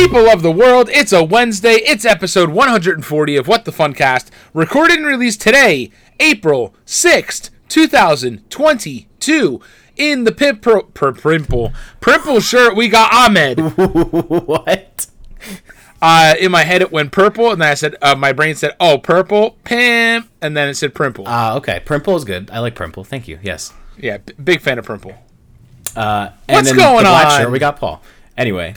People of the world, it's a Wednesday. It's episode 140 of What the Funcast, recorded and released today, April 6th, 2022. In the pimp per, per, Primple Primple shirt, we got Ahmed. what? Uh, in my head, it went purple, and then I said, uh, my brain said, "Oh, purple, pimp," and then it said Primple. Ah, okay. Primple is good. I like Primple. Thank you. Yes. yeah, b- big fan of Primple. Uh, and What's then going the black on? Shirt, we got Paul. Anyway,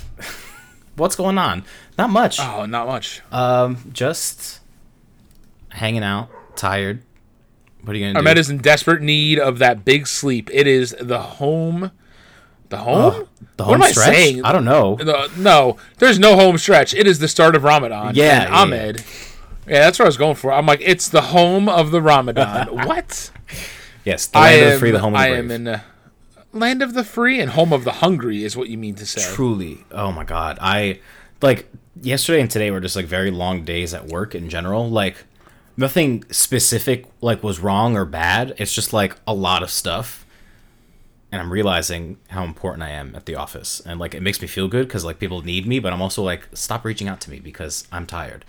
what's going on? Not much. Oh, not much. Um, just hanging out. Tired. What are you gonna Ahmed do? is in desperate need of that big sleep. It is the home. The home? Oh, the what home am I stretch? saying? I don't know. No, no, there's no home stretch. It is the start of Ramadan. Yeah, yeah, Ahmed. Yeah, that's what I was going for. I'm like, it's the home of the Ramadan. what? Yes, the I land of am. the free, the home of the I brave. am in uh, land of the free and home of the hungry is what you mean to say. Truly. Oh my god. I like yesterday and today were just like very long days at work in general. Like nothing specific like was wrong or bad. It's just like a lot of stuff. And I'm realizing how important I am at the office. And like it makes me feel good cuz like people need me, but I'm also like stop reaching out to me because I'm tired.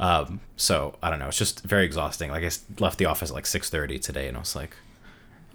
Um so I don't know, it's just very exhausting. Like I left the office at like 6:30 today and I was like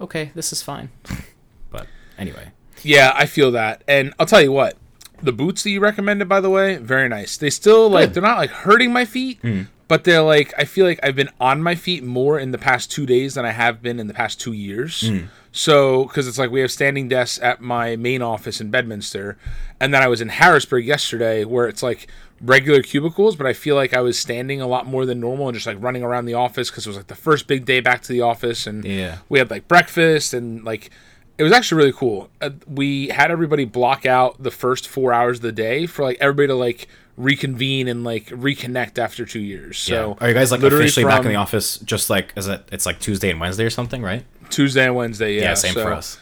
okay, this is fine. but anyway, Yeah, I feel that. And I'll tell you what, the boots that you recommended, by the way, very nice. They still like Good. they're not like hurting my feet, hmm. but they're like I feel like I've been on my feet more in the past two days than I have been in the past two years. Hmm. So, because it's like we have standing desks at my main office in Bedminster, and then I was in Harrisburg yesterday, where it's like regular cubicles, but I feel like I was standing a lot more than normal and just like running around the office because it was like the first big day back to the office, and Yeah. we had like breakfast and like it was actually really cool. Uh, we had everybody block out the first four hours of the day for like everybody to like reconvene and like reconnect after two years. So are you guys like officially back in the office? Just like is it, it's like Tuesday and Wednesday or something, right? Tuesday and Wednesday. Yeah, Yeah, same so- for us.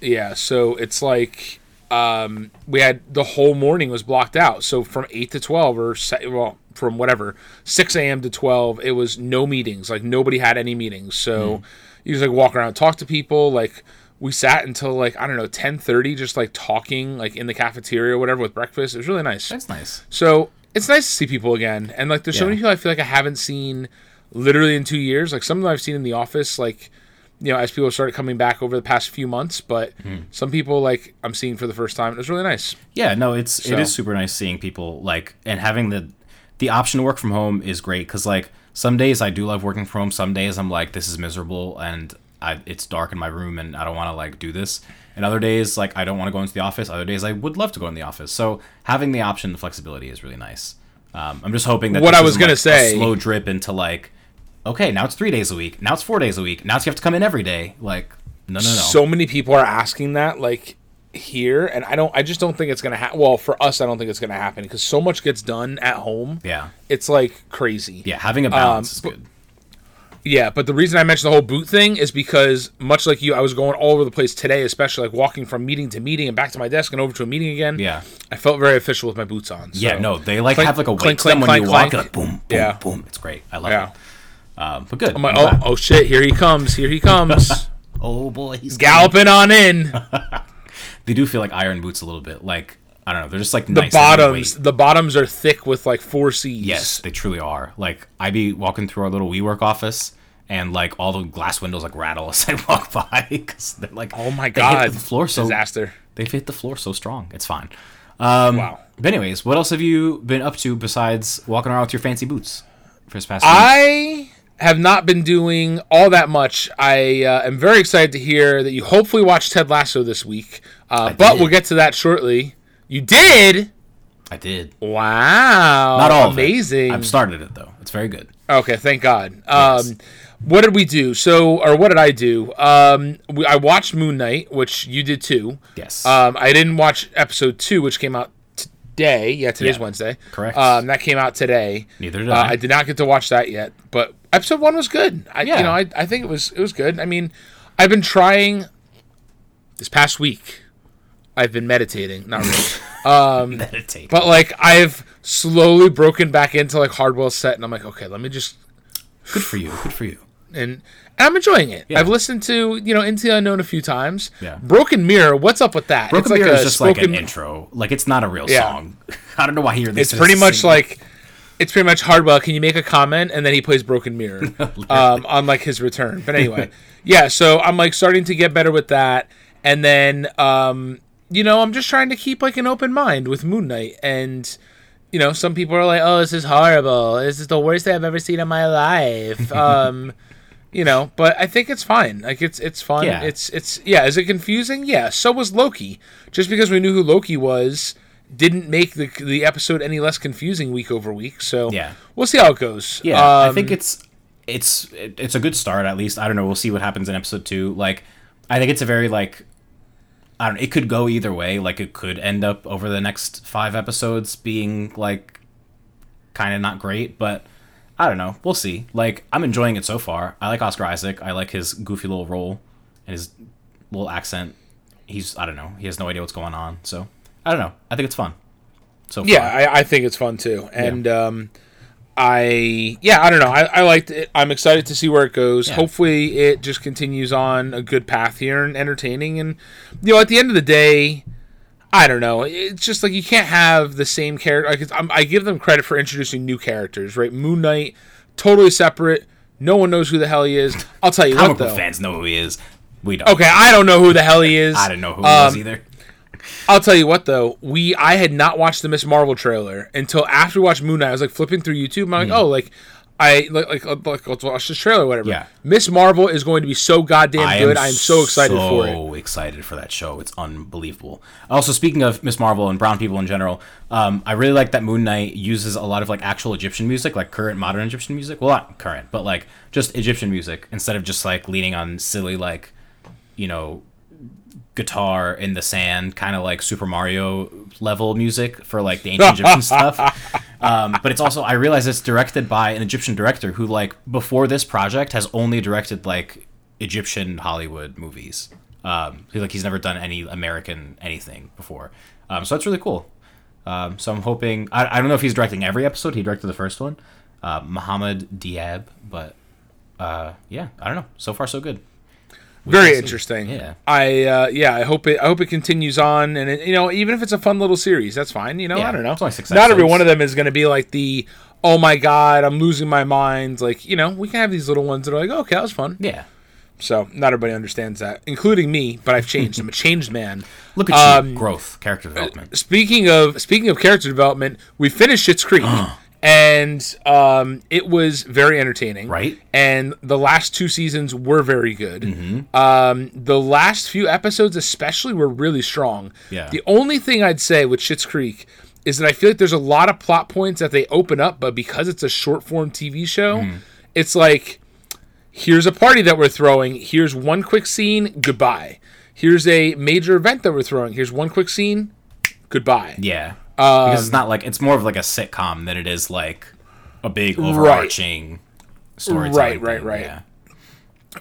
Yeah, so it's like um, we had the whole morning was blocked out. So from eight to twelve, or well, from whatever six a.m. to twelve, it was no meetings. Like nobody had any meetings. So you just like walk around, talk to people. Like we sat until like I don't know ten thirty, just like talking, like in the cafeteria or whatever with breakfast. It was really nice. That's nice. So it's nice to see people again. And like there's so many people I feel like I haven't seen literally in two years. Like some of them I've seen in the office, like you know, as people started coming back over the past few months. But Hmm. some people like I'm seeing for the first time. It was really nice. Yeah, no, it's So- it is super nice seeing people like and having the the option to work from home is great because like some days I do love working from home. Some days I'm like this is miserable and I, it's dark in my room and I don't want to like do this. And other days like I don't want to go into the office. Other days I would love to go in the office. So having the option, the flexibility is really nice. Um, I'm just hoping that What this I was gonna like, say- slow drip into like okay now it's three days a week now it's four days a week now it's you have to come in every day like no no no So many people are asking that like here, and I don't. I just don't think it's gonna happen. Well, for us, I don't think it's gonna happen because so much gets done at home. yeah It's like crazy. yeah having a balance is but- good Yeah, but the reason I mentioned the whole boot thing is because much like you, I was going all over the place today, especially like walking from meeting to meeting and back to my desk and over to a meeting again. Yeah. I felt very official with my boots on. Yeah, no, they like Clink, have like a weight clink, clink, when you clink, walk. Like, boom, boom, Yeah. boom. It's great. I love Yeah. it. Um, but good. I'm like, oh, oh shit, here he comes, here he comes, oh boy, he's galloping on in. They do feel like iron boots a little bit. Like I don't know, they're just like The nice. bottoms, the bottoms are thick with like four C's. Yes, they truly are. Like I be walking through our little WeWork office. And like all the glass windows like rattle as I walk by because they're like Oh my god, the floor so disaster. they've hit the floor so strong it's fine. Um, Wow. But anyways, what else have you been up to besides walking around with your fancy boots for this past week? I have not been doing all that much. I uh, am very excited to hear that you hopefully watched Ted Lasso this week, uh, but did. we'll get to that shortly. You did. I did. Wow. Not all. Amazing. I've started it though. It's very good. Okay, thank God. Yes. Um, what did we do? So, or what did I do? Um, we, I watched Moon Knight, which you did too. Yes. Um, I didn't watch episode two, which came out today. Yeah, today's Yeah, Wednesday. correct. Um, that came out today. Neither did Uh, I. I did not get to watch that yet, but episode one was good. I, Yeah. you know, I, I think it was it was good. I mean, I've been trying this past week. I've been meditating, not really. Meditate. But like I've slowly broken back into like Hardwell set, and I'm like, okay, let me just good for you. Good for you. and, and I'm enjoying it. Yeah. I've listened to you know Into the Unknown a few times. Yeah. Broken Mirror. What's up with that? Broken It's Mirror a is just like an spoken- intro. Like it's not a real Yeah. song. I don't know why you're this. It's pretty much like it's pretty much Hardwell. Can you make a comment? And then he plays Broken Mirror um, on like his return. But anyway, yeah. So I'm like starting to get better with that, and then um, you know I'm just trying to keep like an open mind with Moon Knight, and you know some people are like, oh, this is horrible. This is the worst thing I've ever seen in my life. um, you know, but I think it's fine. Like it's it's fun. Yeah. It's it's yeah. Is it confusing? Yeah. So was Loki. Just because we knew who Loki was didn't make the the episode any less confusing week over week. So Yeah. we'll see how it goes. Yeah, I Um, think it's it's it's a good start at least. I don't know. We'll see what happens in episode two. Like, I think it's a very like I don't. It could go either way. Like, it could end up over the next five episodes being like kind of not great, but I don't know. We'll see. Like, I'm enjoying it so far. I like Oscar Isaac. I like his goofy little role and his little accent. He's I don't know. He has no idea what's going on. So I don't know. I think it's fun. So far. yeah, I, I think it's fun too, and um, I yeah, I don't know. I, I liked it. I'm excited to see where it goes. Yeah. Hopefully, it just continues on a good path here and entertaining. And you know, at the end of the day. I don't know. It's just like you can't have the same character. I'm, I give them credit for introducing new characters, right? Moon Knight, totally separate. No one knows who the hell he is. I'll tell you comic what, though. fans know who he is. We don't. Okay, I don't know who the hell he is. I don't know who he is um, either. I'll tell you what though, we I had not watched the Miss Marvel trailer until after we watched Moon Knight. I was like flipping through YouTube. And I'm like, oh, like I like like, like let's watch this trailer or whatever. Yeah. Miss Marvel is going to be so goddamn I good. I'm so excited for it. So excited for that show. It's unbelievable. Also, speaking of Miss Marvel and brown people in general, um, I really like that Moon Knight uses a lot of like actual Egyptian music, like current modern Egyptian music. Well, not current, but like just Egyptian music instead of just like leaning on silly like, you know, guitar in the sand, kind of like Super Mario level music for like the ancient Egyptian stuff. Um, but it's also I realize it's directed by an Egyptian director who like before this project has only directed like Egyptian Hollywood movies. Um, he, like he's never done any American anything before. Um, so that's really cool. Um, so I'm hoping I, I don't know if he's directing every episode. He directed the first one, uh, Muhammad Diab, but uh, yeah, I don't know. So far, so good. Very see. interesting. Yeah. I uh, yeah, I hope it I hope it continues on and it, you know, even if it's a fun little series, that's fine. You know, Yeah, I don't know. it's only Not every one of them is going to be like the oh my god, I'm losing my mind. Like, you know, we can have these little ones that are like, okay, that was fun. Yeah, So not everybody understands that, including me. But I've changed. I'm a changed man. look at you, Um, growth, character development. Speaking of speaking of character development, we finished Schitt's Creek, and um, it was very entertaining. Right. And the last two seasons were very good. Mm-hmm. Um, the last few episodes, especially, were really strong. Yeah. The only thing I'd say with Schitt's Creek is that I feel like there's a lot of plot points that they open up, but because it's a short form TV show, Mm-hmm. it's it's like here's a party that we're throwing. Here's one quick scene. Goodbye. Here's a major event that we're throwing. Here's one quick scene. Goodbye. Yeah. Um, because it's not like it's more of like a sitcom than it is like a big overarching story. Right, right, right.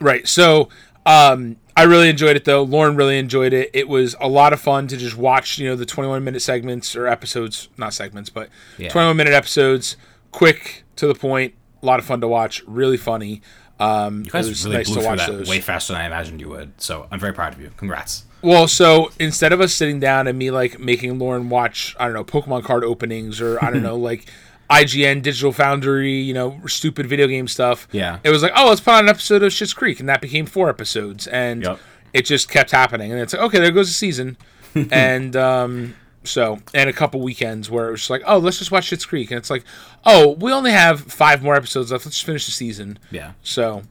Right. So um, I really enjoyed it though. Lauren really enjoyed it. It was a lot of fun to just watch, you know, the 21 minute segments or episodes, not segments, but Yeah. 21 minute episodes, quick to the point, a lot of fun to watch, really funny. Um, You guys it was really nice blew to through watch that those. way faster than I imagined you would. So I'm very proud of you. Congrats. Well, so instead of us sitting down and me like making Lauren watch, I don't know, Pokemon card openings or I don't know, like IGN, Digital Foundry, you know, stupid video game stuff. Yeah. It was like, oh, let's put on an episode of Schitt's Creek, and that became four episodes, and Yep. it just kept happening, and it's like, okay, there goes the season, and um, so and a couple weekends where it was just like, oh, let's just watch Schitt's Creek, and it's like, oh, we only have five more episodes left, let's just finish the season. Yeah. So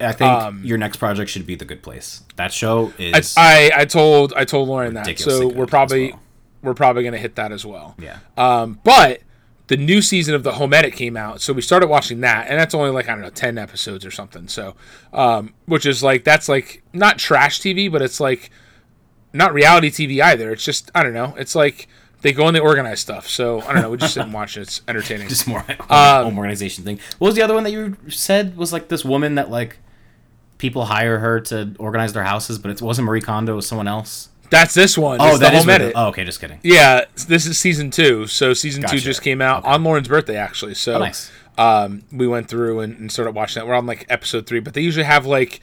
I think Um, your next project should be The Good Place. That show is I, I told I told Lauren that, so we're probably well. we're probably gonna hit that as well. yeah. Um, but the new season of the Home Edit came out, so we started watching that, and that's only like I don't know ten episodes or something. So, um, which is like that's like not trash TV, but it's like not reality TV either. It's just I don't know. It's like they go and they organize stuff. So I don't know. We just sit and watch it. It's entertaining. Just more home, Um, home organization thing. What was the other one that you said was like this woman that like people hire her to organize their houses, but it wasn't Marie Kondo, it was someone else. That's this one. Oh, It's that is Edit. it- Oh, okay, just kidding. Yeah, this is season two. So season two just came out on Lauren's birthday, actually. So Oh, nice. um, we went through and, and started watching that. We're on like episode three, but they usually have like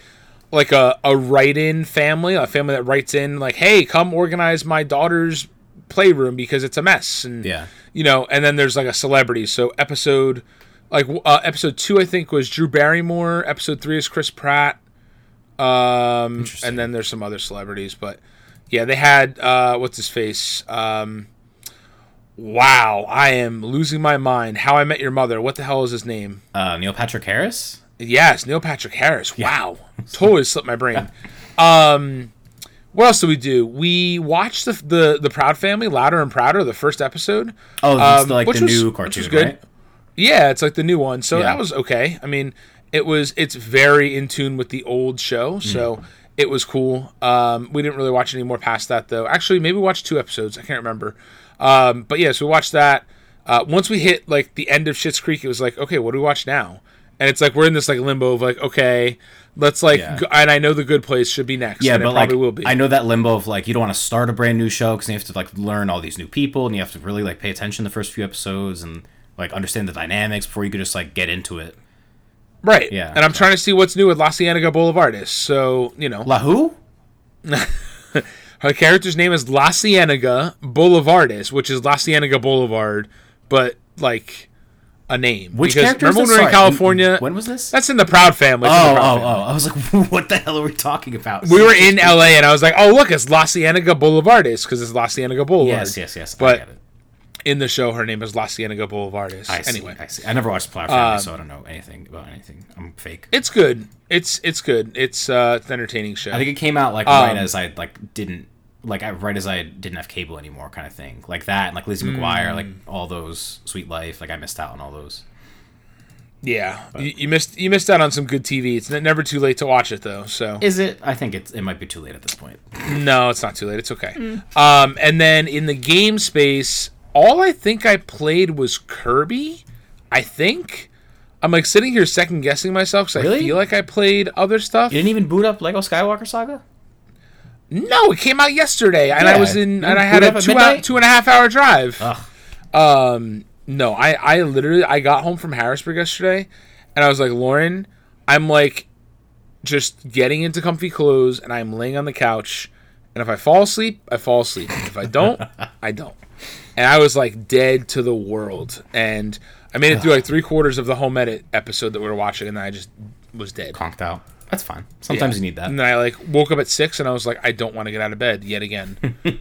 like a, a write-in family, a family that writes in like, "Hey, come organize my daughter's playroom because it's a mess," and Yeah. you know, and then there's like a celebrity. So episode like uh, episode two, I think was Drew Barrymore. Episode three is Chris Pratt. Um, and then there's some other celebrities, but yeah, they had uh, what's his face. Um, wow, I am losing my mind. How I Met Your Mother. What the hell is his name? Uh, Neil Patrick Harris. Yes, Neil Patrick Harris. Wow, totally slipped my brain. Um, what else did we do? We watched the the the Proud Family, Louder and Prouder, the first episode. Oh, that's Um, the, like which the was- new which cartoon, was good. right? Yeah, it's like the new one. So Yeah. that was okay. I mean, it was it's very in tune with the old show, so Mm. it was cool. Um, we didn't really watch any more past that though. Actually, maybe we watched two episodes. I can't remember. Um, but yes, we watched that. Uh, once we hit like the end of Schitt's Creek, it was like, okay, what do we watch now? And it's like we're in this like limbo of like, okay, let's like, Yeah. go, and I know the Good Place should be next. Yeah, and but it probably like will be. I know that limbo of like you don't want to start a brand new show because you have to like learn all these new people and you have to really like pay attention the first few episodes and like understand the dynamics before you could just like get into it. Right. Yeah. And I'm trying to see what's new with La Cienega Boulevardez. So you know, La who? Her character's name is La Cienega Boulevardez, which is La Cienega Boulevard, but like a name. Which because character? is remember when we were in California? When was this? That's in the Proud Family. Oh, oh, Family. oh! I was like, what the hell are we talking about? We were in LA and I was like, oh look, it's La Cienega Boulevardez because it's La Cienega Boulevard. Yes, yes, yes. I But. In the show, her name is La Cienega Boulevardez. I see. anyway, I see. I never watched Proud Family, so I don't know anything about anything. I'm fake. it's good. It's it's good. It's uh, it's an entertaining show. I think it came out like Um, right as I like didn't like I right as I didn't have cable anymore, kind of thing. Like that, and like Lizzie McGuire, like Mm. all those Sweet Life. Like I missed out on all those. yeah, you, you missed you missed out on some good TV. It's never too late to watch it though. So Is it? I think it's it might be too late at this point. No, it's not too late. It's okay. Um, and then in the game space, all I think I played was Kirby. I think. I'm like sitting here second guessing myself because Really? I feel like I played other stuff. You didn't even boot up Lego Skywalker Saga. No, it came out yesterday, and I was in, You and I had a two hour, two and a half hour drive. Ugh. Um, no, I, I literally, I got home from Harrisburg yesterday, and I was like, Lauren, I'm like, just getting into comfy clothes, and I'm laying on the couch, and if I fall asleep, I fall asleep. If I don't, I don't. And I was like dead to the world, and I made it through like three quarters of the home edit episode that we were watching, and I just was dead. Conked out. That's fine. Sometimes Yeah. you need that. And I like woke up at six, and I was like, I don't want to get out of bed yet again.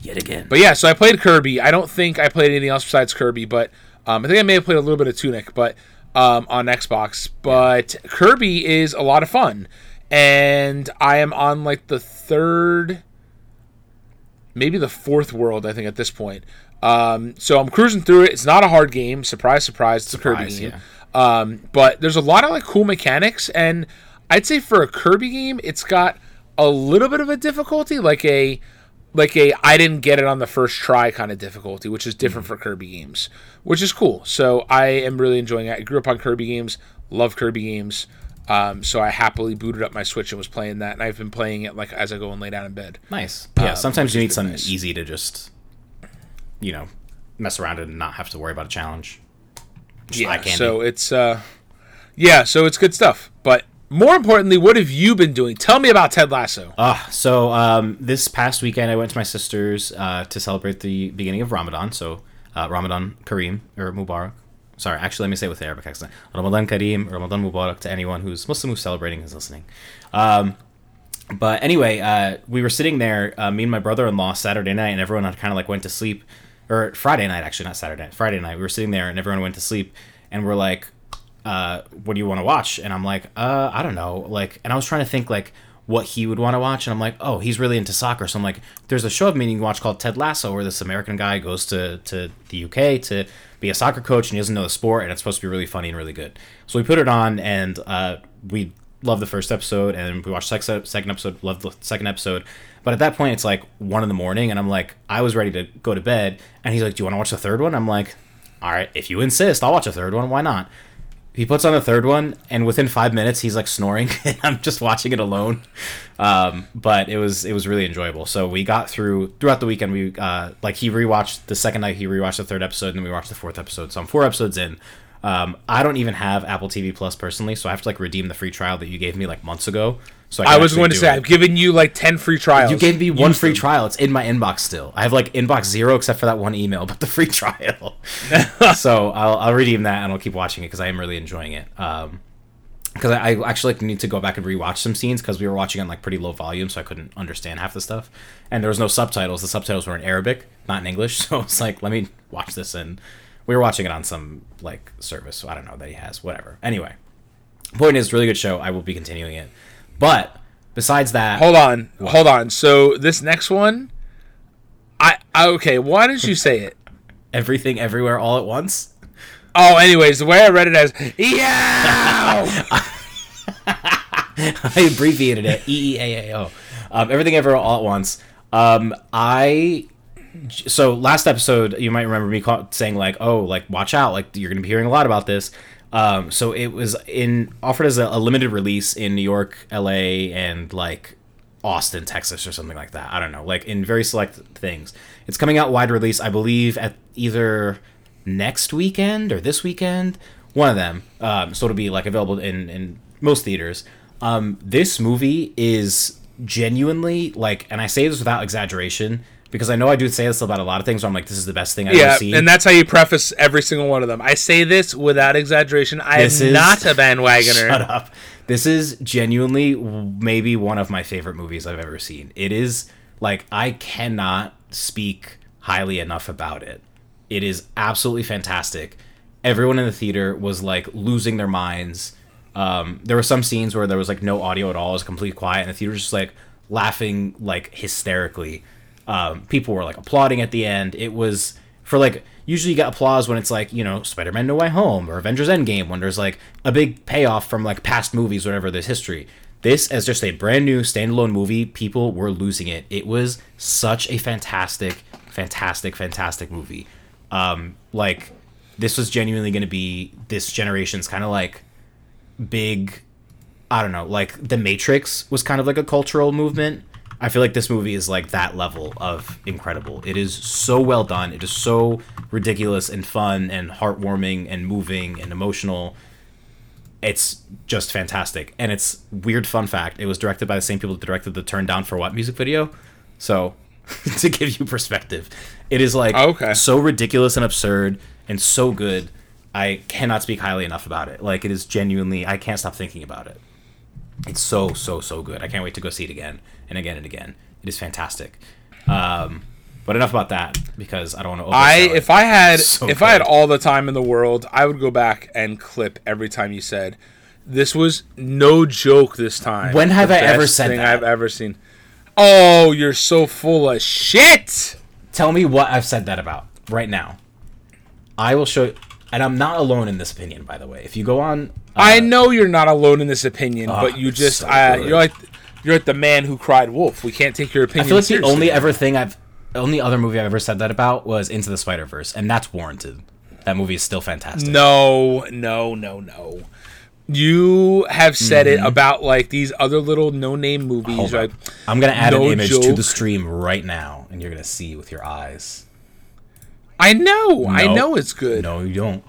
Yet again. But yeah, so I played Kirby. I don't think I played anything else besides Kirby, but um, I think I may have played a little bit of Tunic, but um, on Xbox. But Kirby is a lot of fun, and I am on like the third, maybe the fourth world. I think at this point. Um, so I'm cruising through it. It's not a hard game. Surprise, surprise! It's a Kirby game. Um, but there's a lot of like cool mechanics, and I'd say for a Kirby game, it's got a little bit of a difficulty, like a like a I didn't get it on the first try kind of difficulty, which is different for Kirby games, which is cool. So I am really enjoying it. I grew up on Kirby games, love Kirby games. Um, so I happily booted up my Switch and was playing that, and I've been playing it like as I go and lay down in bed. Nice. Yeah. Um, sometimes you need something nice. easy to just, you know, mess around and not have to worry about a challenge. Just Yeah, so it's uh, yeah, so it's good stuff. But more importantly, what have you been doing? Tell me about Ted Lasso. Ah, so um, this past weekend I went to my sister's uh, to celebrate the beginning of Ramadan. So uh, Ramadan Kareem or Mubarak. Sorry, actually, let me say it with the Arabic accent. Ramadan Kareem, Ramadan Mubarak to anyone who's Muslim who's celebrating is listening. Um, but anyway, uh, we were sitting there, uh, me and my brother-in-law, Saturday night, and everyone kind of like went to sleep, or Friday night actually, not Saturday, Friday night. We were sitting there, and everyone went to sleep, and we're like, uh, "What do you want to watch?" And I'm like, "Uh, I don't know." Like, and I was trying to think like what he would want to watch, and I'm like, "Oh, he's really into soccer." So I'm like, "There's a show been meaning to watch called Ted Lasso, where this American guy goes to to the UK to be a soccer coach, and he doesn't know the sport, and it's supposed to be really funny and really good." So we put it on, and uh, we loved the first episode, and we watched second episode, loved the second episode. But at that point, it's like one in the morning, and I'm like, I was ready to go to bed, and he's like, "Do you want to watch the third one?" I'm like, "All right, if you insist, I'll watch a third one. Why not?" He puts on the third one, and within five minutes, he's like snoring, and I'm just watching it alone. Um, but it was it was really enjoyable. So we got through throughout the weekend. We uh, like he rewatched the second night. He rewatched the third episode, and then we watched the fourth episode. So I'm four episodes in. Um, I don't even have Apple TV Plus personally, so I have to like redeem the free trial that you gave me like months ago. So I can was going to say it. I've given you like ten free trials. You gave me one Use free them. trial. It's in my inbox still. I have like inbox zero except for that one email, but the free trial. so I'll, I'll redeem that and I'll keep watching it because I am really enjoying it. Um, because I, I actually like, need to go back and rewatch some scenes because we were watching on like pretty low volume, so I couldn't understand half the stuff. And there was no subtitles. The subtitles were in Arabic, not in English. So it's like, let me watch this. And we were watching it on some like service. So I don't know that he has. Whatever. Anyway, point is, really good show. I will be continuing it. But besides that, Hold on, hold on. So this next one, I, I okay. Why did you say it? everything, everywhere, all at once. Oh, anyways, the way I read it as yeah. I abbreviated it E E A A O. Um, everything everywhere, all at once. Um, I so last episode you might remember me saying like, oh, like watch out, like you're gonna be hearing a lot about this. Um, so it was in offered as a, a limited release in New York, L.A., and like Austin, Texas, or something like that. I don't know, like in very select things. It's coming out wide release, I believe, at either next weekend or this weekend, one of them. Um, so it'll be like available in in most theaters. Um, this movie is genuinely like, and I say this without exaggeration because I know I do say this about a lot of things. Where I'm like, this is the best thing I've yeah, ever seen. and that's how you preface every single one of them. I say this without exaggeration. I This am is- not a bandwagoner. Shut up. This is genuinely maybe one of my favorite movies I've ever seen. It is like I cannot speak highly enough about it. It is absolutely fantastic. Everyone in the theater was like losing their minds. Um, there were some scenes where there was like no audio at all. It was completely quiet, and the theater was just like laughing like hysterically. Um, people were like applauding at the end. It was for like usually you get applause when it's like you know Spider-Man No Way Home or Avengers Endgame when there's like a big payoff from like past movies, whatever there's history. This as just a brand new standalone movie, people were losing it. It was such a fantastic, fantastic, fantastic movie. Um, like this was genuinely going to be this generation's kind of like big I don't know, like The Matrix was kind of like a cultural movement. I feel like this movie is like that level of incredible. It is so well done. It is so ridiculous and fun and heartwarming and moving and emotional. It's just fantastic. And it's weird fun fact. It was directed by the same people that directed the Turn Down for What music video. So to give you perspective, it is like Oh, okay. so ridiculous and absurd and so good. I cannot speak highly enough about it. Like it is genuinely I can't stop thinking about it. It's so so so good. I can't wait to go see it again and again and again. It is fantastic. Um, but enough about that because I don't want to. I if I had So if I had all the time in the world, I would go back and clip every time you said this was no joke this time. When have The I ever said thing that? I've ever seen. Oh, you're so full of shit. tell me what I've said that about right now. I will show, and I'm not alone in this opinion, by the way. If you go on, uh, I know you're not alone in this opinion, but you just so uh, good. you're like you're like the man who cried wolf. We can't take your opinion. I feel like the only ever thing I've, only other movie I've ever said that about was Into the Spider Verse, and that's warranted. That movie is still fantastic. No, no, no, no. You have said it about like these other little no-name movies. Mm-hmm. Up. I'm gonna add no an image to the stream right now, and you're gonna see with your eyes. I know, I know it's good. No, you don't.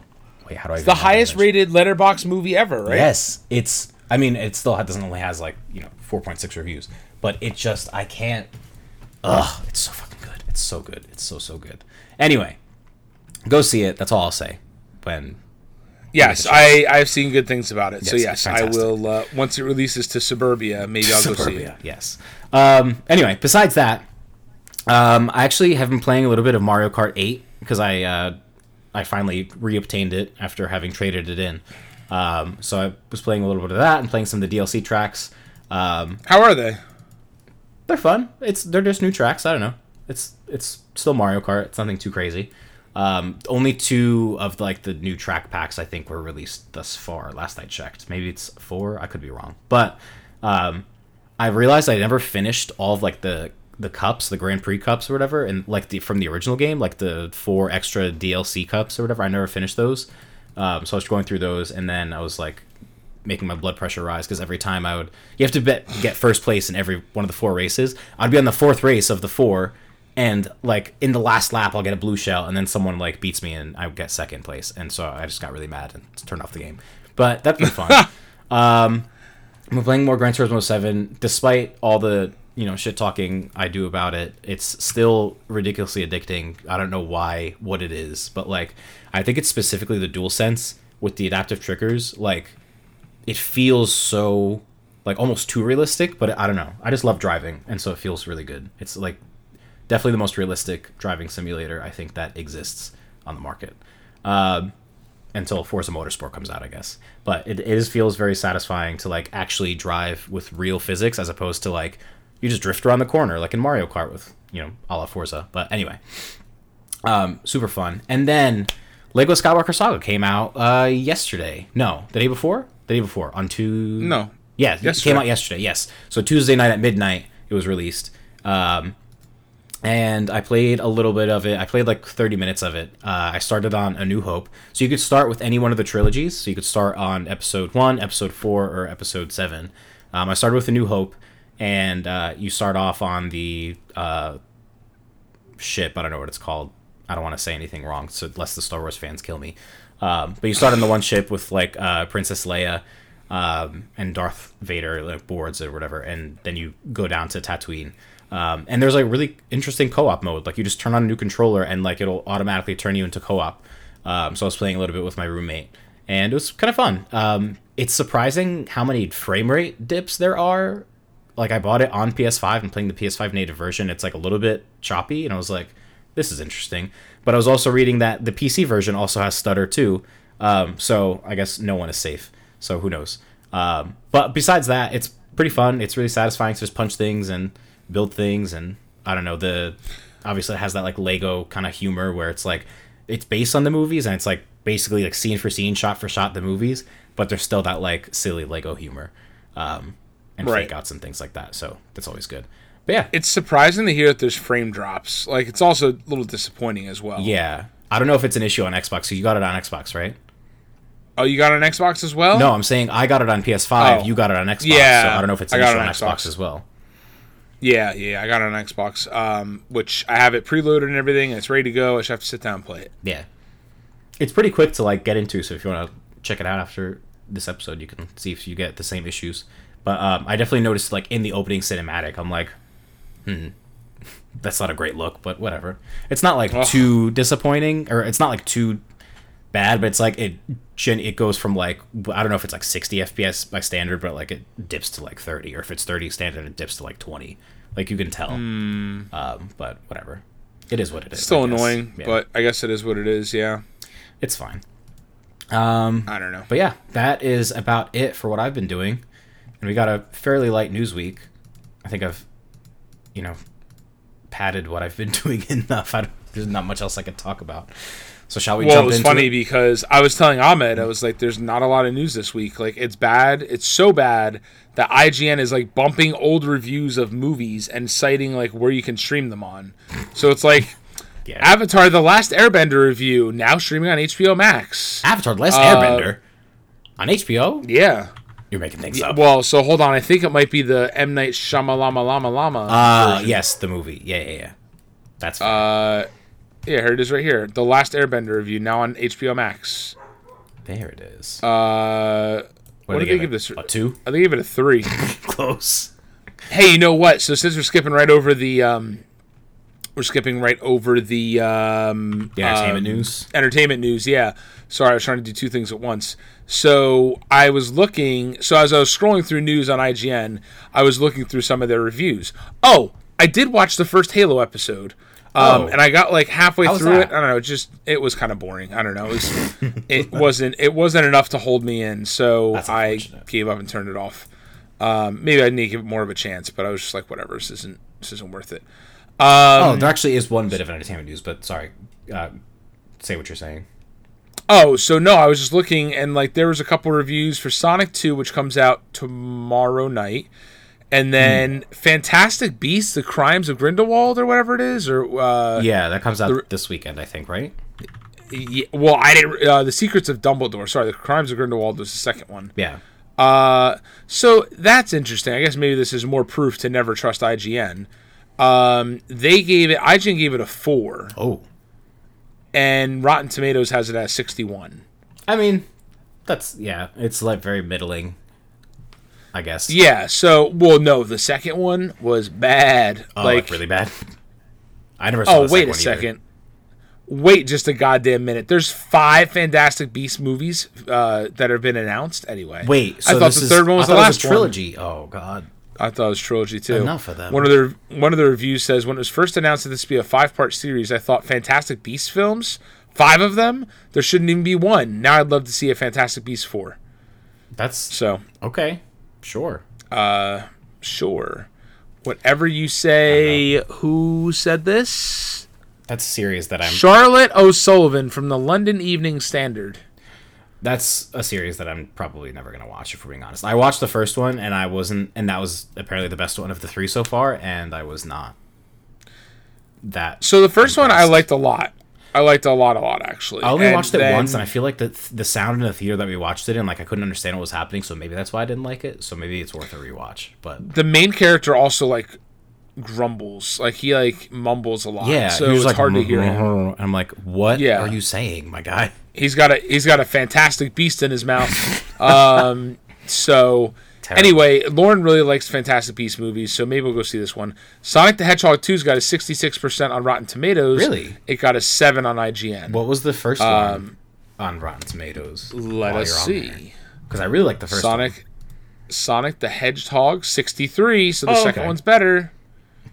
Wait, how do I? It's the highest rated Letterboxd movie ever, right? Yes, it's. I mean, it still doesn't only has like you know 4.6 reviews, but it just I can't. Ugh, it's so fucking good. It's so good. It's so so good. Anyway, go see it. That's all I'll say. When Yes, I I've seen good things about it. so Yes, yes, I will. Uh, once it releases to Suburbia, maybe I'll go see it. Suburbia, yes. Um, anyway, besides that, um, I actually have been playing a little bit of Mario Kart 8 because I uh, I finally reobtained it after having traded it in. Um, so I was playing a little bit of that and playing some of the DLC tracks. Um, How are they? they're fun. It's they're just new tracks. I don't know. It's it's still Mario Kart. It's nothing too crazy. Um, only two of like the new track packs I think were released thus far. Last I checked, maybe it's four. I could be wrong, but um, I realized I never finished all of like the the cups, the Grand Prix cups or whatever, and like the from the original game, like the four extra DLC cups or whatever. I never finished those. Um, so I was going through those, and then I was like making my blood pressure rise because every time I would, you have to bet, get first place in every one of the four races. I'd be on the fourth race of the four, and like in the last lap I'll get a blue shell and then someone like beats me and I get second place and so I just got really mad and turned off the game. But that's been fun. um, I'm playing more Gran Turismo 7 despite all the you know shit talking I do about it. It's still ridiculously addicting. I don't know why, what it is, but like I think it's specifically the DualSense with the adaptive triggers. Like it feels so like almost too realistic, but I don't know. I just love driving, and so it feels really good. It's like definitely the most realistic driving simulator I think that exists on the market. Um, until Forza Motorsport comes out, I guess. But it, it is feels very satisfying to like actually drive with real physics as opposed to like you just drift around the corner like in Mario Kart with you know a la Forza. But anyway, um, super fun. And then Lego Skywalker Saga came out uh, yesterday. No, the day before. The day before on two. No. Yeah, it came out yesterday. Yes, so Tuesday night at midnight it was released. Um, and I played a little bit of it. I played like 30 minutes of it. Uh, I started on A New Hope. So you could start with any one of the trilogies. So you could start on episode 1, episode 4, or episode 7. Um, I started with A New Hope, and uh, you start off on the uh, ship. I don't know what it's called. I don't want to say anything wrong, so lest the Star Wars fans kill me. Um, but you start on the one ship with like uh, Princess Leia um, and Darth Vader like boards or whatever, and then you go down to Tatooine. Um, and there's like really interesting co-op mode. Like you just turn on a new controller and like it'll automatically turn you into co-op. Um, so I was playing a little bit with my roommate, and it was kind of fun. Um, it's surprising how many frame rate dips there are. Like I bought it on PS5 and playing the PS5 native version, it's like a little bit choppy, and I was like, this is interesting. But I was also reading that the PC version also has stutter too. Um, so I guess no one is safe. So who knows? Um, but besides that, it's pretty fun. It's really satisfying to just punch things and build things and I don't know the obviously it has that like Lego kind of humor where it's like it's based on the movies and it's like basically like scene for scene, shot for shot the movies, but there's still that like silly Lego humor um, and right. fake outs and things like that. So that's always good. But yeah, it's surprising to hear that there's frame drops. Like it's also a little disappointing as well. Yeah, I don't know if it's an issue on Xbox. So you got it on Xbox, right? Oh, you got it on Xbox as well? No, I'm saying I got it on PS5. Oh. You got it on Xbox. Yeah, so I don't know if it's an issue on, on Xbox. Xbox as well. Yeah, yeah, I got it on Xbox, um, which I have it preloaded and everything. And it's ready to go. I just have to sit down and play it. Yeah, it's pretty quick to like get into. So if you want to check it out after this episode, you can see if you get the same issues. But um, I definitely noticed like in the opening cinematic, I'm like, hmm, that's not a great look, but whatever. It's not like oh. too disappointing, or it's not like too bad, but it's like it it goes from like I don't know if it's like 60 FPS by standard, but like it dips to like 30, or if it's 30 standard, it dips to like 20. Like you can tell. Mm. Um, but whatever. It is what it is. Still annoying, yeah. but I guess it is what it is. Yeah, it's fine. Um, I don't know, but yeah, that is about it for what I've been doing, and we got a fairly light news week. I think I've, you know, padded what I've been doing enough. there's not much else I could talk about. So shall we? Well, it was funny it? because I was telling Ahmed, I was like, "There's not a lot of news this week. Like, it's bad. It's so bad that IGN is like bumping old reviews of movies and citing like where you can stream them on. So it's like." Yeah. Avatar: The Last Airbender review now streaming on HBO Max. Avatar: The Last uh, Airbender on HBO. Yeah, you're making things yeah, up. Well, so hold on. I think it might be the M Night Shyamalama Lama Lama. Ah, uh, yes, the movie. Yeah, yeah, yeah. That's. Uh, yeah, here it is right here. The Last Airbender review now on HBO Max. There it is. Uh, what, what did they give, this? A two? I think give it a three. Close. Hey, you know what? So since we're skipping right over the, um, we're skipping right over the um, the entertainment um, news. Entertainment news, yeah. Sorry, I was trying to do two things at once. So I was looking. So as I was scrolling through news on IGN, I was looking through some of their reviews. Oh, I did watch the first Halo episode. Um, oh. and I got like halfway through it. I don't know. It just it was kind of boring. I don't know. It, was, it wasn't it wasn't enough to hold me in, so I gave up and turned it off. Um, maybe I need to give it more of a chance, but I was just like, whatever. This isn't this isn't worth it. Um, oh, there actually is one bit of entertainment news, but sorry. Uh, say what you're saying. Oh, so no, I was just looking, and like there was a couple reviews for Sonic Two, which comes out tomorrow night and then mm. Fantastic Beasts: The Crimes of Grindelwald, or whatever it is, or uh, yeah, that comes out the, this weekend, I think, right? Yeah, well, I didn't. Uh, the Secrets of Dumbledore. Sorry, The Crimes of Grindelwald was the second one. Yeah. Uh, so that's interesting. I guess maybe this is more proof to never trust IGN. Um, they gave it. IGN gave it a four, Oh, and Rotten Tomatoes has it at sixty-one. I mean, that's yeah. It's like very middling. I guess. Yeah. So, well, no, the second one was bad. Oh, like, like really bad. I never. saw oh, the wait a one either. second. Wait just a goddamn minute. There's five Fantastic Beast movies uh, that have been announced. Anyway, Wait, so I thought the is, third one was I the last one. trilogy. Oh god. I thought it was trilogy too. Enough of them. One of the one of the reviews says when it was first announced that this would be a five part series, I thought Fantastic Beasts films, five of them, there shouldn't even be one. Now I'd love to see a Fantastic Beasts four. That's So okay. Sure. Uh, sure, whatever you say. Who said this? That's a series that I'm. Charlotte O'Sullivan from the London Evening Standard. That's a series that I'm probably never gonna watch. If we're being honest, I watched the first one and I wasn't, and that was apparently the best one of the three so far, and I was not. That So the first one I liked a lot. I liked a lot, a lot actually. I only And watched it then- once, and I feel like the the sound in the theater that we watched it in, like I couldn't understand what was happening, so maybe that's why I didn't like it. So maybe it's worth a rewatch. But the main character also like grumbles, like he like mumbles a lot. yeah, so it's like, hard to hear mm-hmm. him. I'm like, what Yeah. are you saying, my guy? He's got a he's got a fantastic beast in his mouth. um, so Terrible. anyway, Lauren really likes Fantastic Beast movies, so maybe we'll go see this one. Sonic the Hedgehog 2's got a 66% on Rotten Tomatoes. Really? It got a 7 on IGN. What was the first one on Rotten Tomatoes? Um, Let us see. Because I really like the first one. Sonic Sonic the Hedgehog 63, so the Oh, second okay. one's better.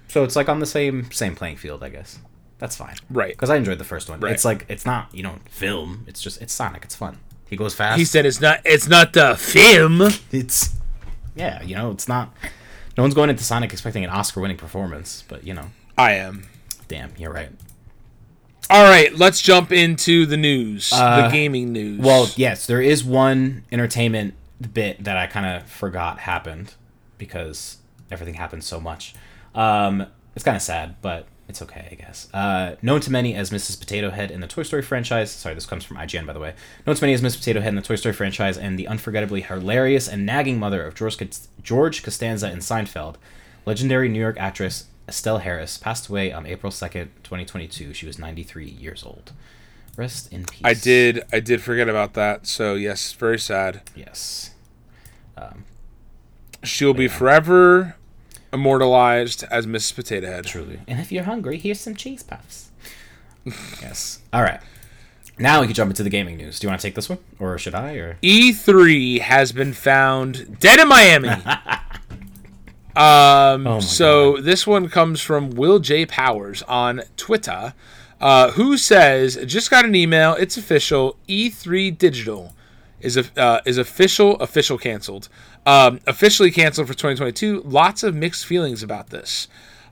So it's like on the same same playing field, I guess. That's fine. Right. Because I enjoyed the first one. Right. It's like it's not you know film. It's just it's Sonic. It's fun. He goes fast. He said it's not it's not the film. it's yeah. You know it's not. No one's going into Sonic expecting an Oscar-winning performance, but you know, I am. damn, you're right. All right, let's jump into the news, the Uh, gaming news. Well, yes, there is one entertainment bit that I kind of forgot happened because everything happened so much. Um, it's kind of sad, but it's okay, I guess. Uh, known to many as Mrs. Potato Head in the Toy Story franchise. Sorry, this comes from IGN, by the way. Known to many as Mrs. Potato Head in the Toy Story franchise and the unforgettably hilarious and nagging mother of George, George Costanza in Seinfeld, legendary New York actress Estelle Harris passed away on April 2nd, 2022. She was 93 years old. Rest in peace. I did I did forget about that. So yes, very sad. Yes. She'll be forever immortalized as Mrs. Potato Head. Truly. And if you're hungry, here's some cheese puffs. yes. All right. Now we can jump into the gaming news. Do you want to take this one, or should I? Or E3 has been found dead in Miami. um, Oh so this one comes from Will J. Powers on Twitter, uh, who says, "Just got an email. It's official. E3 Digital is a, uh, is official. Official canceled. Um, officially canceled for 2022. Lots of mixed feelings about this."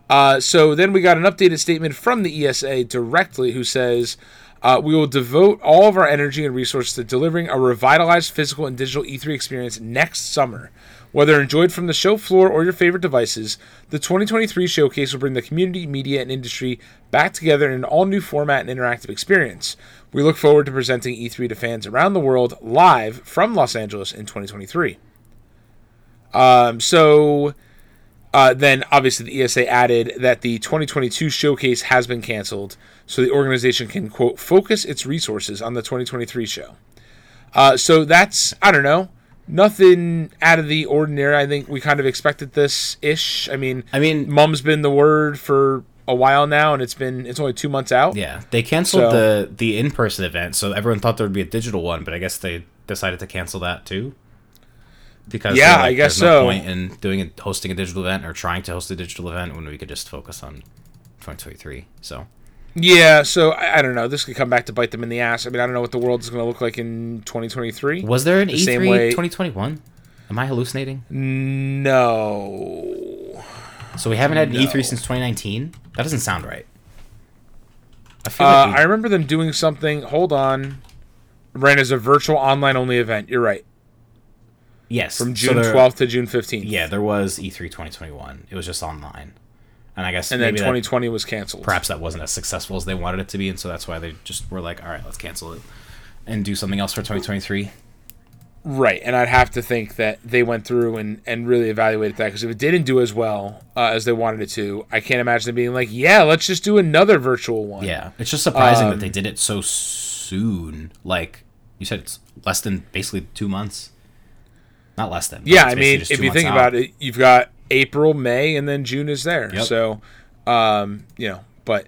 Uh, so then we got an updated statement from the ESA directly, who says. Uh, we will devote all of our energy and resources to delivering a revitalized physical and digital E3 experience next summer. Whether enjoyed from the show floor or your favorite devices, the 2023 showcase will bring the community, media, and industry back together in an all new format and interactive experience. We look forward to presenting E3 to fans around the world live from Los Angeles in 2023. Um, so uh, then, obviously, the ESA added that the 2022 showcase has been canceled, so the organization can quote focus its resources on the 2023 show. Uh, so that's I don't know, nothing out of the ordinary. I think we kind of expected this ish. I mean, I mean, mum's been the word for a while now, and it's been it's only two months out. yeah, they canceled So- the the in person event, so everyone thought there would be a digital one, but I guess they decided to cancel that too. Because Yeah, they're I guess there's no so. point in doing a, hosting a digital event or trying to host a digital event when we could just focus on 2023. So Yeah, so I, I don't know. This could come back to bite them in the ass. I mean, I don't know what the world is going to look like in 2023. was there an The E3 same way- 2021? Am I hallucinating? No. So we haven't had an No. E3 since 2019. That doesn't sound right. I feel Uh, like we- I remember them doing something. Hold on. Ran as a virtual online only event. You're right. Yes From so June there- 12th to June 15th. Yeah, there was E E3 2021. It was just online, and I guess And then maybe that- 2020 was canceled. perhaps that wasn't as successful as they wanted it to be, and so that's why they just were like, "All right, let's cancel it and do something else for 2023." Right, and I'd have to think that they went through and, and really evaluated that because if it didn't do as well uh, as they wanted it to, I can't imagine them being like, "Yeah, let's just do another virtual one." Yeah, it's just surprising Um, that they did it so soon. Like you said, it's less than basically two months. Not less than. Yeah, I mean, if you think out. about it, you've got April, May, and then June is there. Yep. So, um, you know, but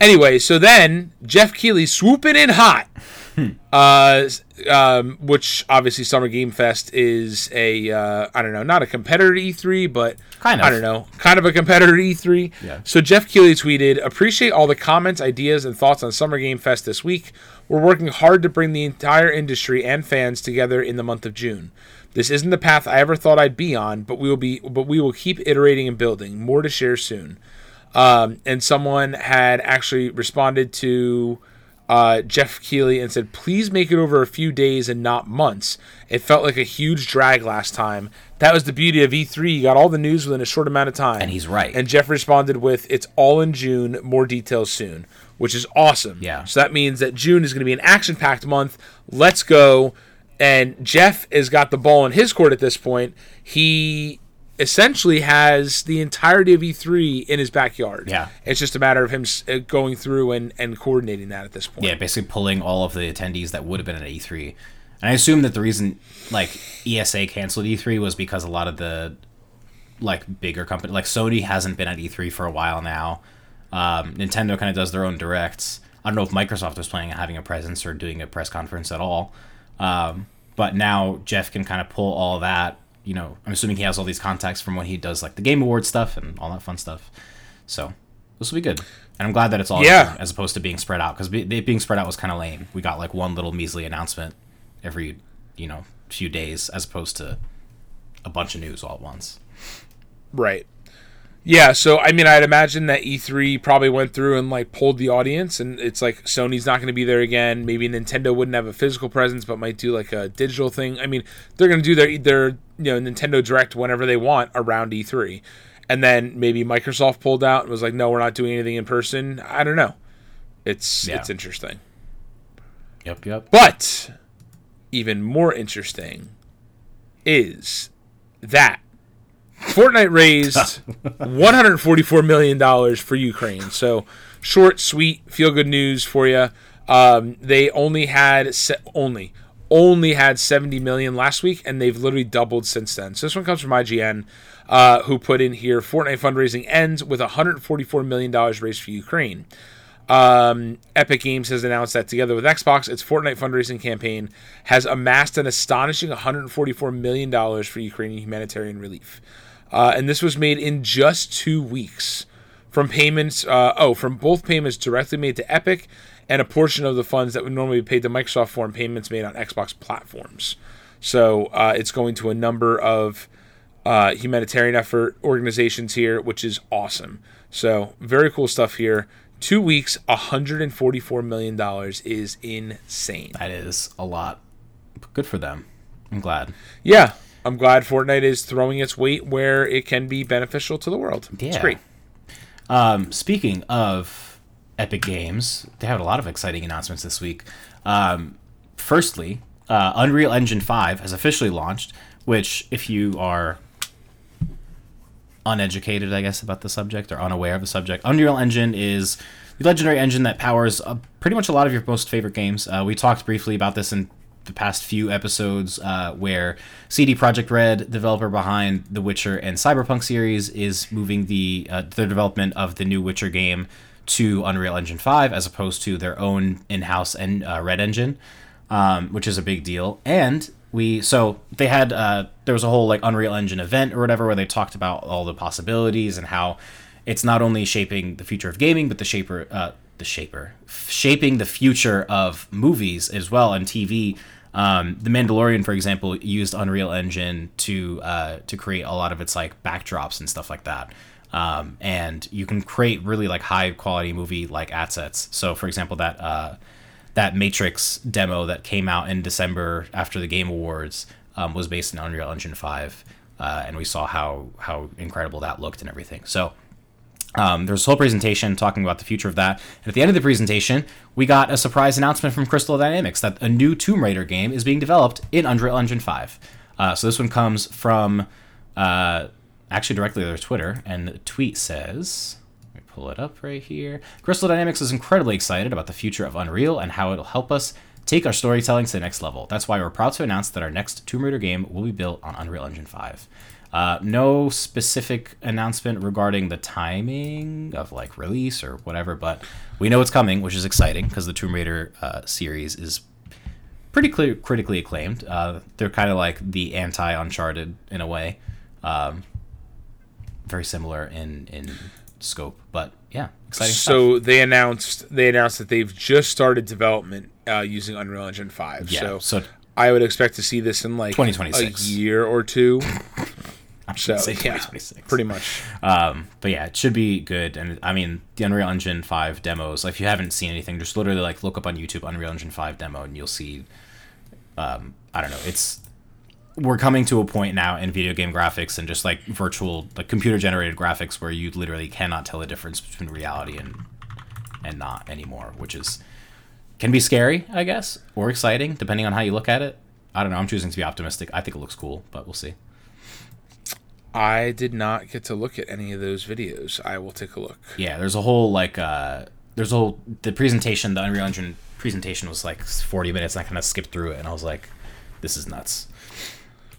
anyway, so then Geoff Keighley swooping in hot, Hmm. uh, um, which obviously Summer Game Fest is a uh, I don't know, not a competitor to E3, but Kind of. I don't know, kind of a competitor to E3. Yeah. So Geoff Keighley tweeted, "Appreciate all the comments, ideas, and thoughts on Summer Game Fest this week. We're working hard to bring the entire industry and fans together in the month of June." This isn't the path I ever thought I'd be on, but we will be but we will keep iterating and building. More to share soon. Um, and someone had actually responded to uh, Geoff Keighley and said, "Please make it over a few days and not months. It felt like a huge drag last time. That was the beauty of E3. You got all the news within a short amount of time." And he's right. And Geoff responded with, "It's all in June. More details soon," which is awesome. Yeah. So that means that June is going to be an action-packed month. Let's go. And Geoff has got the ball in his court at this point. He essentially has the entirety of E3 in his backyard. Yeah. It's just a matter of him uh, going through and, and coordinating that at this point. Yeah, basically pulling all of the attendees that would have been at E3. And I assume that the reason like ESA canceled E3 was because a lot of the like bigger company like Sony hasn't been at E3 for a while now. Um, Nintendo kind of does their own directs. I don't know if Microsoft was planning on having a presence or doing a press conference at all. Um, but now Geoff can kind of pull all that. You know, I'm assuming he has all these contacts from when he does like the Game Award stuff and all that fun stuff. So this will be good. And I'm glad that it's all Yeah. as opposed to being spread out because be, it being spread out was kind of lame. We got like one little measly announcement every you know few days as opposed to a bunch of news all at once. Right. Yeah, so I mean, I'd imagine that E3 probably went through and like pulled the audience, and it's like Sony's not going to be there again. Maybe Nintendo wouldn't have a physical presence, but might do like a digital thing. I mean, they're going to do their their you know Nintendo Direct whenever they want around E3, and then maybe Microsoft pulled out and was like, no, we're not doing anything in person. I don't know. It's Yeah. it's interesting, Yep, yep. but even more interesting is that Fortnite raised 144 million dollars for Ukraine. So short, sweet, feel good news for you. Um, they only had se- only only had 70 million last week, and they've literally doubled since then. So this one comes from IGN, uh, who put in here Fortnite fundraising ends with 144 million dollars raised for Ukraine. Um, Epic Games has announced that together with Xbox, its Fortnite fundraising campaign has amassed an astonishing 144 million dollars for Ukrainian humanitarian relief, uh, and this was made in just two weeks from payments. Uh, oh, from both payments directly made to Epic and a portion of the funds that would normally be paid to Microsoft for payments made on Xbox platforms. So uh, it's going to a number of uh, humanitarian effort organizations here, which is awesome. So very cool stuff here. Two weeks, 144 million dollars is insane. That is a lot. Good for them. I'm glad. Yeah, I'm glad Fortnite is throwing its weight where it can be beneficial to the world. It's Yeah. great. Um, speaking of Epic Games, they had a lot of exciting announcements this week. Um, firstly, uh, Unreal Engine 5 has officially launched, which, if you are uneducated, I guess, about the subject or unaware of the subject, Unreal Engine is the legendary engine that powers uh, pretty much a lot of your most favorite games. Uh, we talked briefly about this in the past few episodes uh, where CD Projekt Red, developer behind the Witcher and Cyberpunk series, is moving the uh, the development of the new Witcher game to Unreal Engine 5 as opposed to their own in-house and uh, Red Engine, um, which is a big deal. And we so they had uh, there was a whole like Unreal Engine event or whatever where they talked about all the possibilities and how it's not only shaping the future of gaming but the shaper uh, the shaper shaping the future of movies as well and TV. Um, the Mandalorian, for example, used Unreal Engine to uh, to create a lot of its like backdrops and stuff like that. Um, and you can create really like high quality movie like assets. So, for example, that uh, that Matrix demo that came out in December after the Game Awards um, was based in Unreal Engine 5, uh, and we saw how how incredible that looked and everything. So, Um, there's a whole presentation talking about the future of that. And at the end of the presentation, we got a surprise announcement from Crystal Dynamics that a new Tomb Raider game is being developed in Unreal Engine 5. Uh, so this one comes from uh, actually directly their Twitter, and the tweet says. Let me pull it up right here. Crystal Dynamics is incredibly excited about the future of Unreal and how it'll help us take our storytelling to the next level. That's why we're proud to announce that our next Tomb Raider game will be built on Unreal Engine 5. Uh, no specific announcement regarding the timing of like release or whatever, but we know it's coming, which is exciting because the Tomb Raider uh, series is pretty clear, critically acclaimed. Uh, they're kind of like the anti Uncharted in a way, um, very similar in in scope, but yeah, exciting. So stuff. they announced they announced that they've just started development uh, using Unreal Engine Five. Yeah, so, so I would expect to see this in like 2026. a year or two. I'm So say yeah, 2026. pretty much. Um, but yeah, it should be good. And I mean, the Unreal Engine 5 demos, like, if you haven't seen anything, just literally like look up on YouTube Unreal Engine 5 demo and you'll see. Um, I don't know. It's we're coming to a point now in video game graphics and just like virtual, like computer generated graphics where you literally cannot tell the difference between reality and and not anymore, which is can be scary, I guess, or exciting depending on how you look at it. I don't know. I'm choosing to be optimistic. I think it looks cool, but we'll see. I did not get to look at any of those videos. I will take a look. Yeah, there's a whole like uh there's a whole the presentation, the Unreal Engine presentation was like 40 minutes and I kind of skipped through it and I was like this is nuts.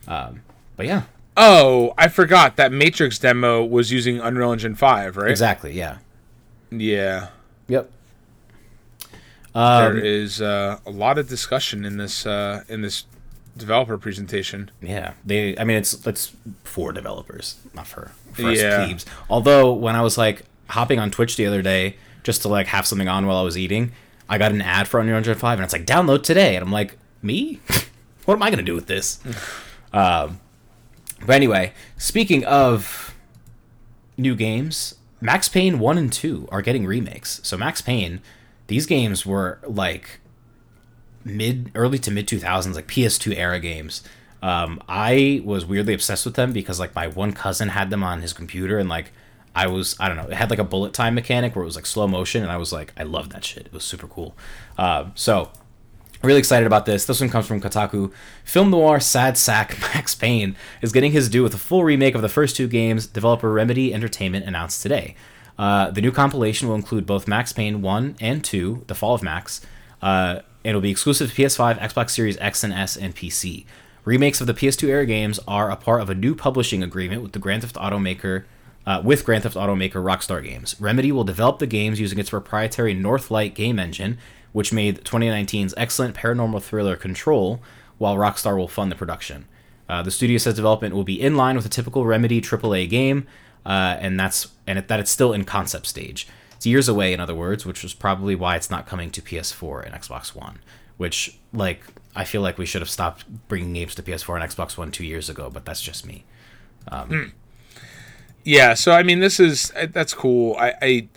Um but yeah, Oh, I forgot that Matrix demo was using Unreal Engine Five, right? exactly, yeah. Yeah. Yep. there Um, is uh, a lot of discussion in this uh, in this developer presentation. yeah, they. I mean, it's it's for developers, not for for us Yeah. plebes. Although when I was like hopping on Twitch the other day just to like have something on while I was eating, I got an ad for Unreal Engine Five, and it's like download today, and I'm like, me? what am I gonna do with this? um, but anyway, speaking of new games, Max Payne 1 and 2 are getting remakes. So Max Payne, these games were like mid early to mid 2000s like PS2 era games. Um, I was weirdly obsessed with them because like my one cousin had them on his computer and like I was I don't know it had like a bullet time mechanic where it was like slow motion and I was like I love that shit. It was super cool. Uh, so really excited about this. This one comes from Kotaku. Film noir sad sack Max Payne is getting his due with a full remake of the first two games. Developer Remedy Entertainment announced today. Uh, the new compilation will include both Max Payne 1 and 2, The Fall of Max. Uh, it'll be exclusive to PS5, Xbox Series X and S, and PC. Remakes of the PS2 era games are a part of a new publishing agreement with the Grand Theft Auto maker uh, with Grand Theft Auto maker Rockstar Games. Remedy will develop the games using its proprietary Northlight game engine, which made 2019's excellent paranormal thriller Control, while Rockstar will fund the production. Uh, the studio says development will be in line with a typical Remedy AAA game, uh, and that's and it, that it's still in concept stage. It's years away, in other words, which was probably why it's not coming to PS4 and Xbox One. Which, like, I feel like we should have stopped bringing games to PS4 and Xbox One two years ago, but that's just me. Yeah, so I mean, this is uh, that's cool. I, I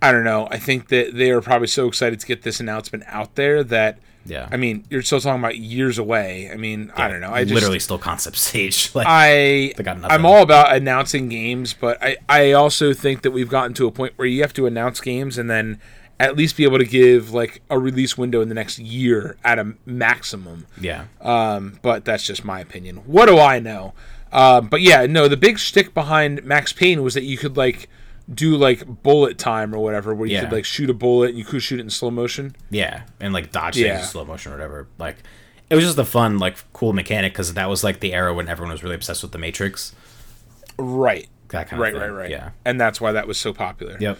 I don't know. I think that they are probably so excited to get this announcement out there that Yeah. I mean, you're still talking about years away. I mean, I don't know. I just literally still concept stage. Like, I. I'm all about announcing games, but I I also think that we've gotten to a point where you have to announce games and then at least be able to give like a release window in the next year at a maximum. yeah, Um, but that's just my opinion. What do I know? Um, but yeah, no, the big shtick behind Max Payne was that you could like do like bullet time or whatever, where you Yeah. could like shoot a bullet and you could shoot it in slow motion. yeah, and like dodge Yeah. things in slow motion or whatever. Like, it was just a fun, like, cool mechanic because that was like the era when everyone was really obsessed with the Matrix. Right. That kind of Right, thing. right, right. Yeah. And that's why that was so popular. Yep.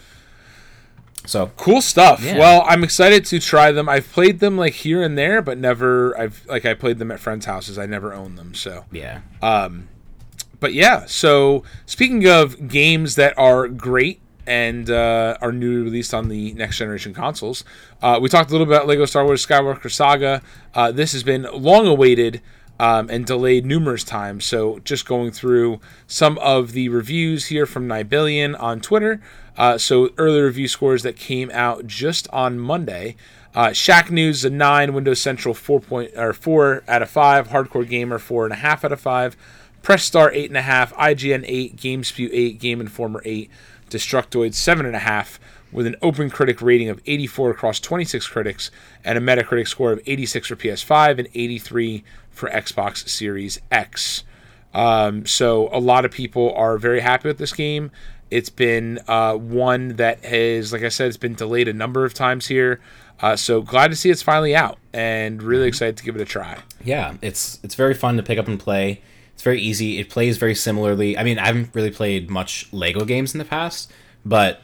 So Cool stuff. Yeah. Well, I'm excited to try them. I've played them like here and there, but never. I've like I played them at friends' houses. I never owned them. So, yeah, um, but yeah. So speaking of games that are great and uh, are newly released on the next generation consoles, uh, we talked a little bit about Lego Star Wars Skywalker Saga. Uh, this has been long awaited. Um, and delayed numerous times. So, just going through some of the reviews here from Nibellion on Twitter. Uh, so, early review scores that came out just on Monday. Uh, Shacknews a nine, Windows Central four point or four out of five, Hardcore Gamer four and a half out of five, Press Start eight and a half, IGN eight, GameSpew eight, Game Informer eight, Destructoid 7.5 with an open critic rating of 84 across 26 critics and a Metacritic score of 86 for PS5 and 83 for Xbox Series X. Um, so a lot of people are very happy with this game. It's been uh, one that has, like I said, it's been delayed a number of times here. Uh, so glad to see it's finally out, and really mm-hmm. excited to give it a try. Yeah, it's it's very fun to pick up and play. It's very easy. It plays very similarly. I mean, I haven't really played much Lego games in the past, but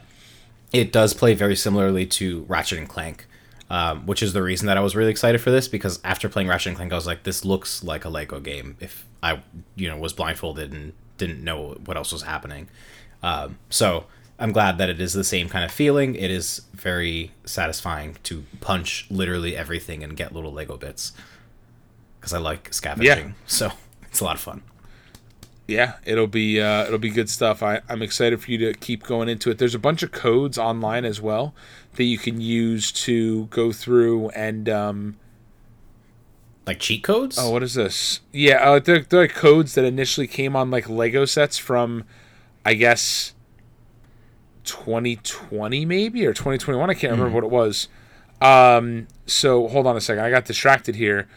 it does play very similarly to Ratchet and Clank, um, which is the reason that I was really excited for this because after playing Ratchet and Clank, I was like, this looks like a Lego game. If I, you know, was blindfolded and didn't know what else was happening, um, so I'm glad that it is the same kind of feeling. It is very satisfying to punch literally everything and get little Lego bits because I like scavenging. Yeah. So it's a lot of fun yeah, it'll be uh, it'll be good stuff. I, I'm excited for you to keep going into it. There's a bunch of codes online as well that you can use to go through and um, like cheat codes. Oh, what is this? Yeah, uh, they're, they're like codes that initially came on like Lego sets from, I guess, 2020 maybe or 2021. I can't remember mm. what it was. Um, so hold on a second. I got distracted here.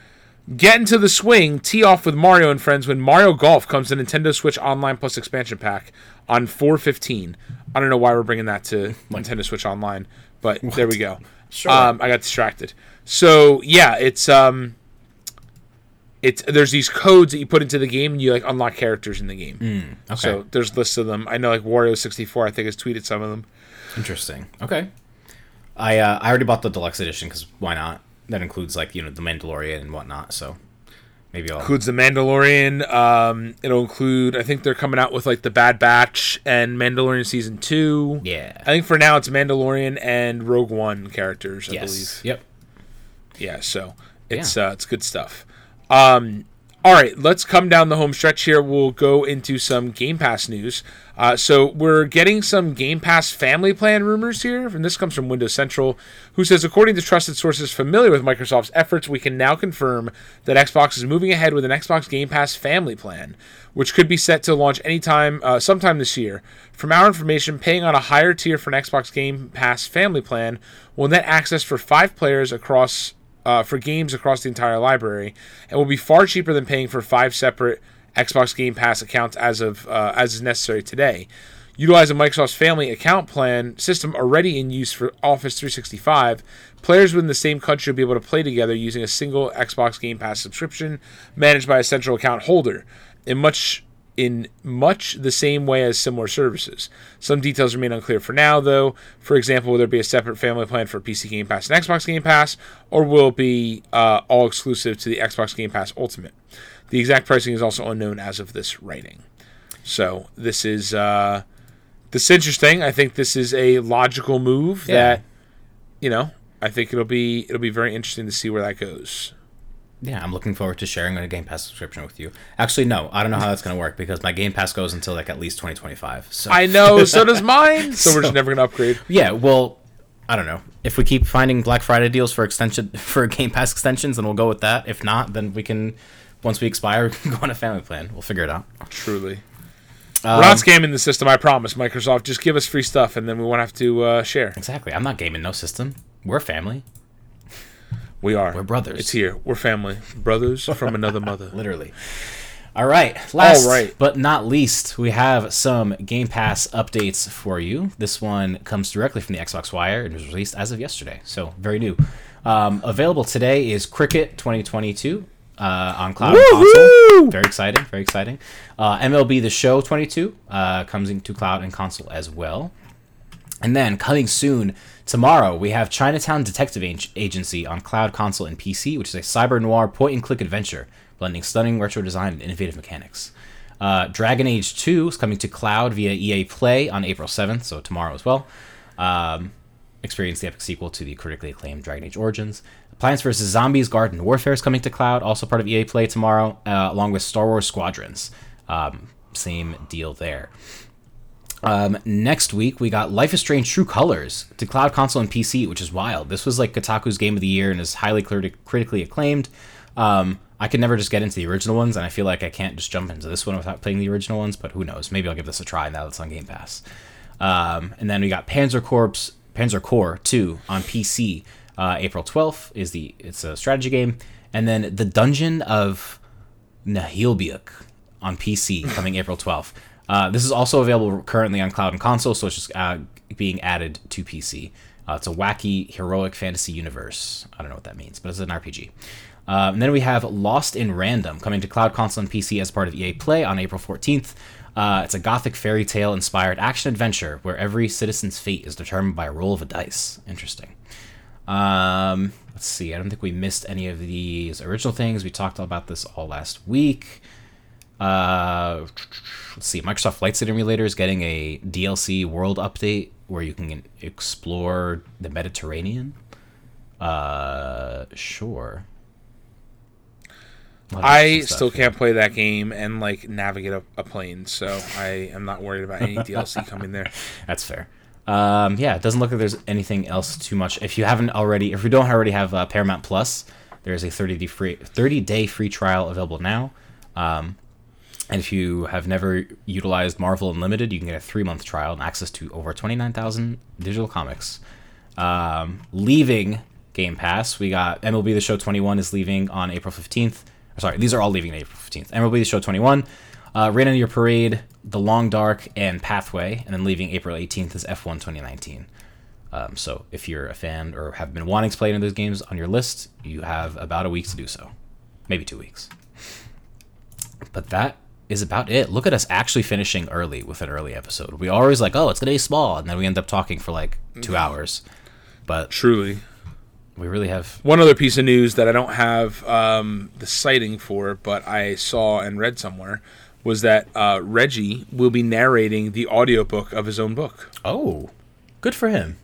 Get into the swing, tee off with Mario and friends when Mario Golf comes to Nintendo Switch Online Plus expansion pack on 415. I don't know why we're bringing that to Nintendo Switch Online, but what? there we go. Sure. Um, I got distracted. So yeah, it's um, it's there's these codes that you put into the game and you like unlock characters in the game. Mm, okay. So there's lists of them. I know like Wario64. I think has tweeted some of them. Interesting. Okay. I uh, I already bought the deluxe edition because why not? That includes like you know the Mandalorian and whatnot. So maybe I'll includes the Mandalorian. Um, it'll include. I think they're coming out with like the Bad Batch and Mandalorian season two. Yeah, I think for now it's Mandalorian and Rogue One characters. I yes. believe. Yep. Yeah. So it's yeah. uh, it's good stuff. Um, all right, let's come down the home stretch here. We'll go into some Game Pass news. Uh, so we're getting some Game Pass family plan rumors here, and this comes from Windows Central, who says, according to trusted sources familiar with Microsoft's efforts, we can now confirm that Xbox is moving ahead with an Xbox Game Pass family plan, which could be set to launch anytime, uh, sometime this year. From our information, paying on a higher tier for an Xbox Game Pass family plan will net access for five players across uh, for games across the entire library, and will be far cheaper than paying for five separate Xbox Game Pass accounts as of uh, as is necessary today. Utilizing Microsoft's Family Account Plan system already in use for Office 365, players within the same country will be able to play together using a single Xbox Game Pass subscription managed by a central account holder. In much in much the same way as similar services. Some details remain unclear for now, though. For example, will there be a separate family plan for PC Game Pass and Xbox Game Pass, or will it be uh, all exclusive to the Xbox Game Pass Ultimate? The exact pricing is also unknown as of this writing. So this is uh, this is interesting. I think this is a logical move yeah. that you know. I think it'll be it'll be very interesting to see where that goes. Yeah, I'm looking forward to sharing a Game Pass subscription with you. Actually, no, I don't know how that's going to work because my Game Pass goes until like at least 2025. So I know, so does mine. So, so we're just never going to upgrade. Yeah, well, I don't know. If we keep finding Black Friday deals for extension for Game Pass extensions, then we'll go with that. If not, then we can once we expire, we can go on a family plan. We'll figure it out. Truly. Um, we're not scamming the system, I promise, Microsoft. Just give us free stuff and then we won't have to uh, share. Exactly. I'm not gaming no system. We're family. We are. We're brothers. It's here. We're family. Brothers from another mother. Literally. All right. Last All right. but not least, we have some Game Pass updates for you. This one comes directly from the Xbox Wire and was released as of yesterday, so very new. Um, available today is Cricket 2022 uh, on cloud and console. Very exciting. Very exciting. Uh, MLB The Show 22 uh, comes into cloud and console as well. And then coming soon tomorrow, we have Chinatown Detective Agency on cloud, console, and PC, which is a cyber noir point and click adventure blending stunning retro design and innovative mechanics. Uh, Dragon Age 2 is coming to cloud via EA Play on April 7th, so tomorrow as well. Um, experience the epic sequel to the critically acclaimed Dragon Age Origins. Plants vs. Zombies Garden Warfare is coming to cloud, also part of EA Play tomorrow, uh, along with Star Wars Squadrons. Um, same deal there. Um, next week we got Life is Strange True Colors to cloud console and PC, which is wild. This was like Kotaku's game of the year and is highly critically acclaimed. Um, I could never just get into the original ones, and I feel like I can't just jump into this one without playing the original ones. But who knows? Maybe I'll give this a try now that it's on Game Pass. Um, and then we got Panzer Corps, Panzer Corps 2 on PC. Uh, April 12th is the it's a strategy game, and then the Dungeon of Naheulbeuk on PC coming April 12th. Uh, this is also available currently on cloud and console, so it's just uh, being added to PC. Uh, it's a wacky heroic fantasy universe. I don't know what that means, but it's an RPG. Uh, and then we have Lost in Random coming to cloud console and PC as part of EA Play on April 14th. Uh, it's a gothic fairy tale inspired action adventure where every citizen's fate is determined by a roll of a dice. Interesting. Um, let's see. I don't think we missed any of these original things. We talked about this all last week. Uh, let's see. Microsoft Flight Simulator is getting a DLC world update where you can explore the Mediterranean. Uh, sure. I still can't play that game and like navigate a, a plane, so I am not worried about any DLC coming there. That's fair. Um, yeah, it doesn't look like there's anything else too much. If you haven't already, if you don't already have uh, Paramount Plus, there is a 30 day free 30 day free trial available now. Um, and if you have never utilized Marvel Unlimited, you can get a three month trial and access to over 29,000 digital comics. Um, leaving Game Pass, we got MLB The Show 21 is leaving on April 15th. Sorry, these are all leaving April 15th. MLB The Show 21, uh, Rain Your Parade, The Long Dark, and Pathway. And then leaving April 18th is F1 2019. Um, so if you're a fan or have been wanting to play any of those games on your list, you have about a week to do so. Maybe two weeks. But that is about it. Look at us actually finishing early with an early episode. We always like, oh, it's gonna be small, and then we end up talking for like two hours. But Truly. we really have One other piece of news that I don't have um, the sighting for, but I saw and read somewhere, was that uh, Reggie will be narrating the audiobook of his own book. oh, good for him.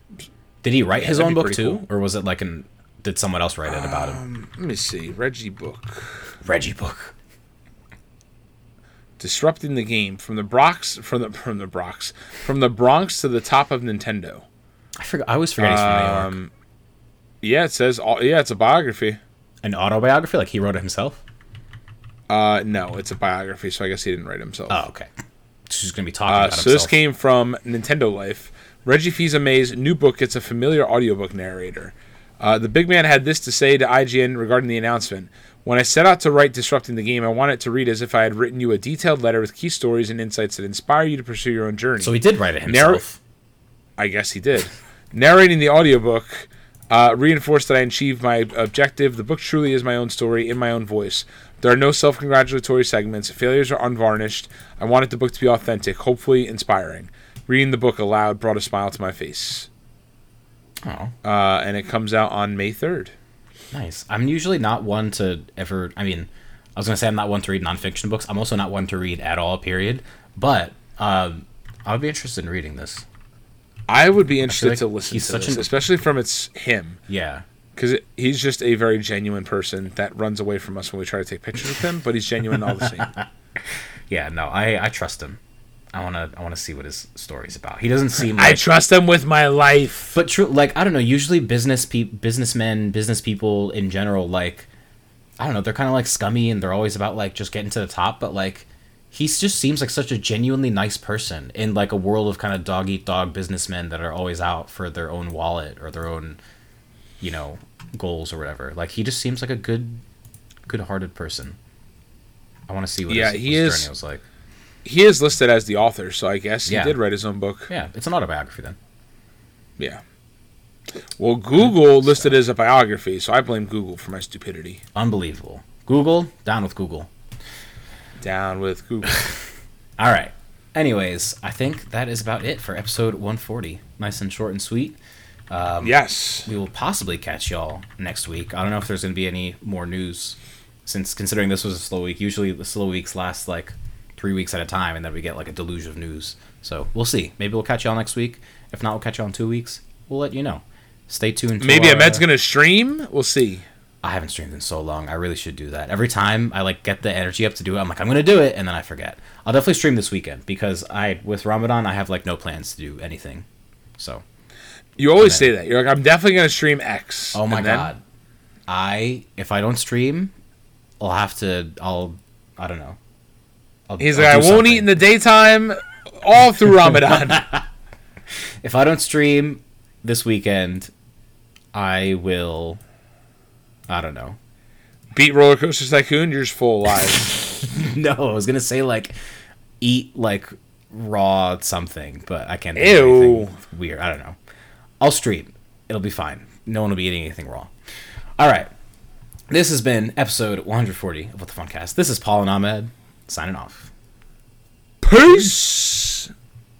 Did he write his own book too, cool. or was it like an? Did someone else write it about him? Let me see. Reggie book. Reggie book. Disrupting the game from the Bronx from the from the Bronx from the Bronx to the top of Nintendo. I forgot. I always forget he's from New York. Um, yeah, it says. all- Yeah, it's a biography. An autobiography, like he wrote it himself. Uh, no, it's a biography, so I guess he didn't write himself. Oh, okay. So he's gonna be talking Uh, so himself. this came from Nintendo Life. Reggie Fils-Aimé's new book gets a familiar audiobook narrator. Uh, the big man had this to say to IGN regarding the announcement. When I set out to write Disrupting the Game, I wanted it to read as if I had written you a detailed letter with key stories and insights that inspire you to pursue your own journey. so he did write it Narr- himself. I guess he did. Narrating the audiobook uh, reinforced that I achieved my objective. The book truly is my own story in my own voice. There are no self congratulatory segments. Failures are unvarnished. I wanted the book to be authentic, hopefully inspiring. Reading the book aloud brought a smile to my face. oh, Uh, and it comes out on May 3rd. Nice. I'm usually not one to ever. I mean, I was gonna say I'm not one to read nonfiction books. I'm also not one to read at all. Period. But um, I would be interested in reading this. I would be interested like to listen to such this, an- especially from its him. Yeah. Because he's just a very genuine person that runs away from us when we try to take pictures with him, but he's genuine all the same. Yeah. No, I I trust him. I wanna I wanna see what his story's about. He doesn't seem I trust him with my life. but true, like I don't know. Usually, business pe- businessmen, business people in general, like I don't know, they're kind of like scummy and they're always about like just getting to the top. But like, he just seems like such a genuinely nice person in like a world of kind of dog eat dog businessmen that are always out for their own wallet or their own, you know, goals or whatever. Like he just seems like a good, good-hearted person. I want to see what Yeah, his, he his is- journey was like. He is listed as the author, so I guess he Yeah. did write his own book. Yeah, it's an autobiography then. Yeah. Well, Google listed it as a biography, so I blame Google for my stupidity. Unbelievable. Google down with Google. Down with Google. All right. Anyways, I think that is about it for episode 140. Nice and short and sweet. Um, yes. We will possibly catch y'all next week. I don't know if there's going to be any more news, since considering this was a slow week. Usually the slow weeks last like three weeks at a time, and then we get like a deluge of news. So we'll see. Maybe we'll catch y'all next week. If not, we'll catch y'all in two weeks. We'll let you know. Stay tuned. Maybe our, Ahmed's uh, gonna stream. We'll see. I haven't streamed in so long. I really should do that. Every time I like get the energy up to do it, I'm like, I'm gonna do it, and then I forget. I'll definitely stream this weekend because I with Ramadan I have like no plans to do anything. So You always Amen. say that. You're like, I'm definitely gonna stream X. oh my then- god, I if I don't stream, I'll have to. I'll I don't know. I'll, He's I'll like, I won't something. eat in the daytime all through Ramadan. If I don't stream this weekend, I will. I don't know. Beat Roller Coaster Tycoon. You're just full of lies. no, I was gonna say like eat like raw something, but I can't. Ew. Weird. I don't know. I'll stream. It'll be fine. No one will be eating anything raw. All right. This has been episode 140 of What the Funcast. This is Paul and Ahmed signing off. Peace.